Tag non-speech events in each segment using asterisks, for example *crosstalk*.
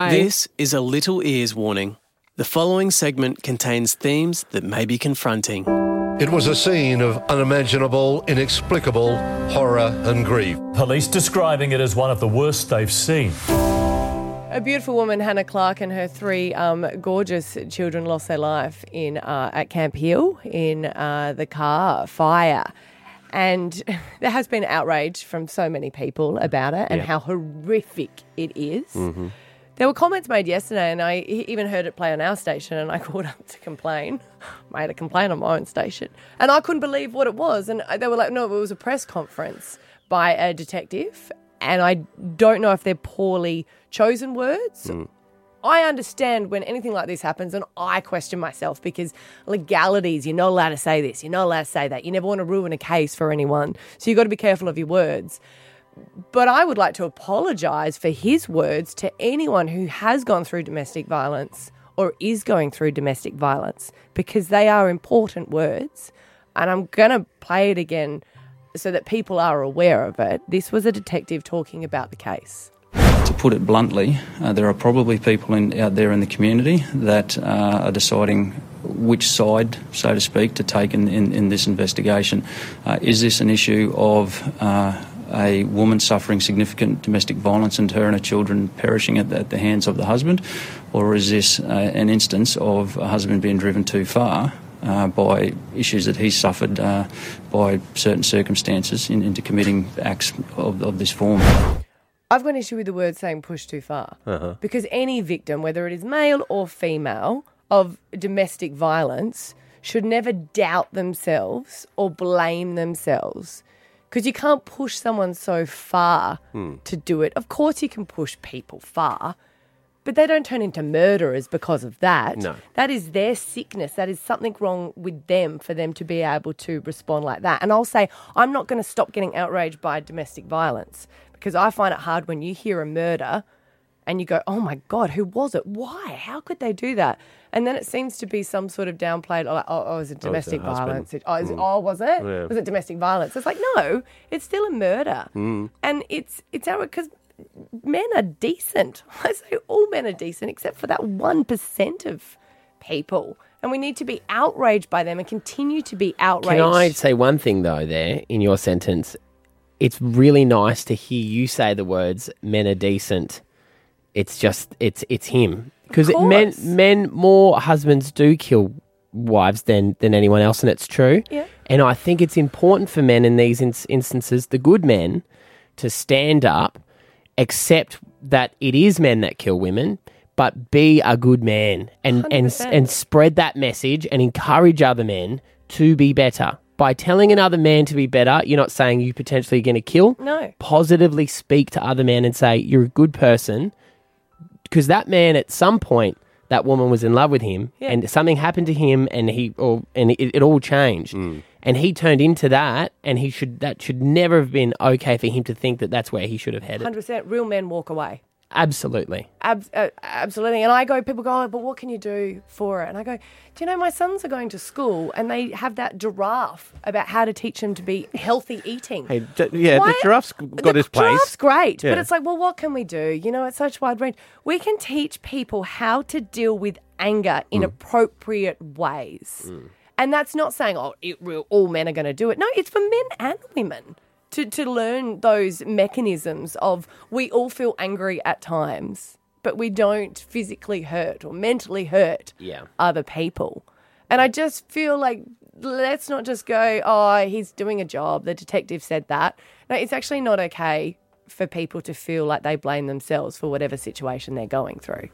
This is a Little Ears warning. The following segment contains themes that may be confronting. It was a scene of unimaginable, inexplicable horror and grief. Police describing it as one of the worst they've seen. A beautiful woman, Hannah Clarke, and her three um, gorgeous children lost their life in uh, at Camp Hill in uh, the car fire. And *laughs* there has been outrage from so many people about it and how horrific it is. There were comments made yesterday, and I even heard it play on our station, and I *laughs* called up to complain. *laughs* Made a complaint on my own station, and I couldn't believe what it was. And they were like, "No, it was a press conference by a detective," and I don't know if they're poorly chosen words. Hmm. I understand when anything like this happens, and I question myself because legalities, you're not allowed to say this, you're not allowed to say that. You never want to ruin a case for anyone. So you've got to be careful of your words. But I would like to apologise for his words to anyone who has gone through domestic violence or is going through domestic violence because they are important words. And I'm going to play it again so that people are aware of it. This was a detective talking about the case. To put it bluntly, uh, there are probably people in, out there in the community that uh, are deciding which side, so to speak, to take in, in, in this investigation. Uh, is this an issue of uh, a woman suffering significant domestic violence and her and her children perishing at the, at the hands of the husband? Or is this uh, an instance of a husband being driven too far? Uh, by issues that he suffered uh, by certain circumstances in, into committing acts of, of this form. I've got an issue with the word saying push too far. Because any victim, whether it is male or female, of domestic violence should never doubt themselves or blame themselves. Because you can't push someone so far hmm. to do it. Of course, you can push people far, but they don't turn into murderers because of that. No. That is their sickness. That is something wrong with them for them to be able to respond like that. And I'll say, I'm not going to stop getting outraged by domestic violence because I find it hard when you hear a murder and you go, oh my God, who was it? Why? How could they do that? And then it seems to be some sort of downplayed, oh, like, oh, oh is it oh, domestic husband. violence? It- oh, is it, mm. oh, was it? Yeah. Was it domestic violence? It's like, no, it's still a murder. Mm. And it's, it's outright because men are decent. *laughs* I say all men are decent except for that 1% of people. And we need to be outraged by them and continue to be outraged. Can I say one thing though? There in your sentence, it's really nice to hear you say the words "men are decent." It's just it's it's him because men men more husbands do kill wives than than anyone else, and it's true. Yeah. And I think it's important for men in these ins- instances, the good men, to stand up, accept that it is men that kill women, but be a good man and and 100%. and spread that message and encourage other men to be better. By telling another man to be better, you're not saying you potentially going to kill. No. Positively speak to other men and say you're a good person because that man at some point that woman was in love with him Yeah. and something happened to him and he or and it, it all changed mm. and he turned into that and he should that should never have been okay for him to think that that's where he should have headed 100% real men walk away. Absolutely Ab- uh, absolutely. And I go, people go, oh, but what can you do for it? And I go, do you know, my sons are going to school and they have that giraffe about how to teach them to be healthy eating. Hey, d- yeah, Why- the giraffe's got the his place. The Giraffe's great, but it's like, well, what can we do? You know, it's such wide range. We can teach people how to deal with anger in appropriate ways. And that's not saying, oh, it, all men are going to do it. No, it's for men and women to, to learn those mechanisms of we all feel angry at times, but we don't physically hurt or mentally hurt Yeah. other people. And I just feel like let's not just go, oh, he's doing a job. The detective said that. No, it's actually not okay for people to feel like they blame themselves for whatever situation they're going through.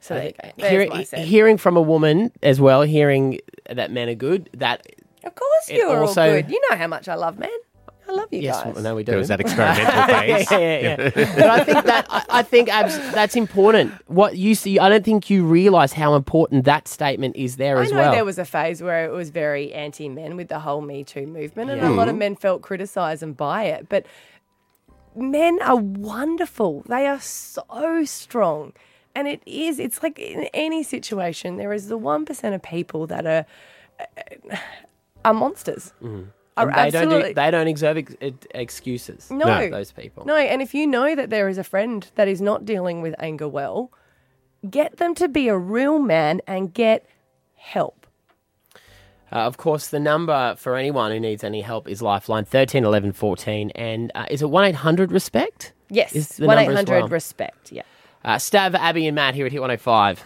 So there you go. There's Hearing, hearing from a woman as well hearing that men are good that Of course, you're also- all good. You know how much I love men. I love you yes guys. no we do There was that *laughs* experimental phase. yeah, yeah, yeah. but I think that I, I think abs- that's important. What you see, I don't think you realise how important that statement is there I as know well. there was a phase where it was very anti men with the whole Me Too movement, and a lot of mm-hmm. men felt criticised and by it. But men are wonderful. They are so strong. And it is, it's like in any situation, there is the 1% of people that are, uh, uh, are monsters. Mm. Oh, they don't do, they don't deserve ex- ex- excuses. No. those people. No, and if you know that there is a friend that is not dealing with anger well, get them to be a real man and get help. Uh, of course, the number for anyone who needs any help is Lifeline 13 11 14. And uh, is it 1 800 Respect? Yes, Is the one number eight as hundred well. respect. Yeah. Uh, Stav, Abby, and Matt here at Hit 105.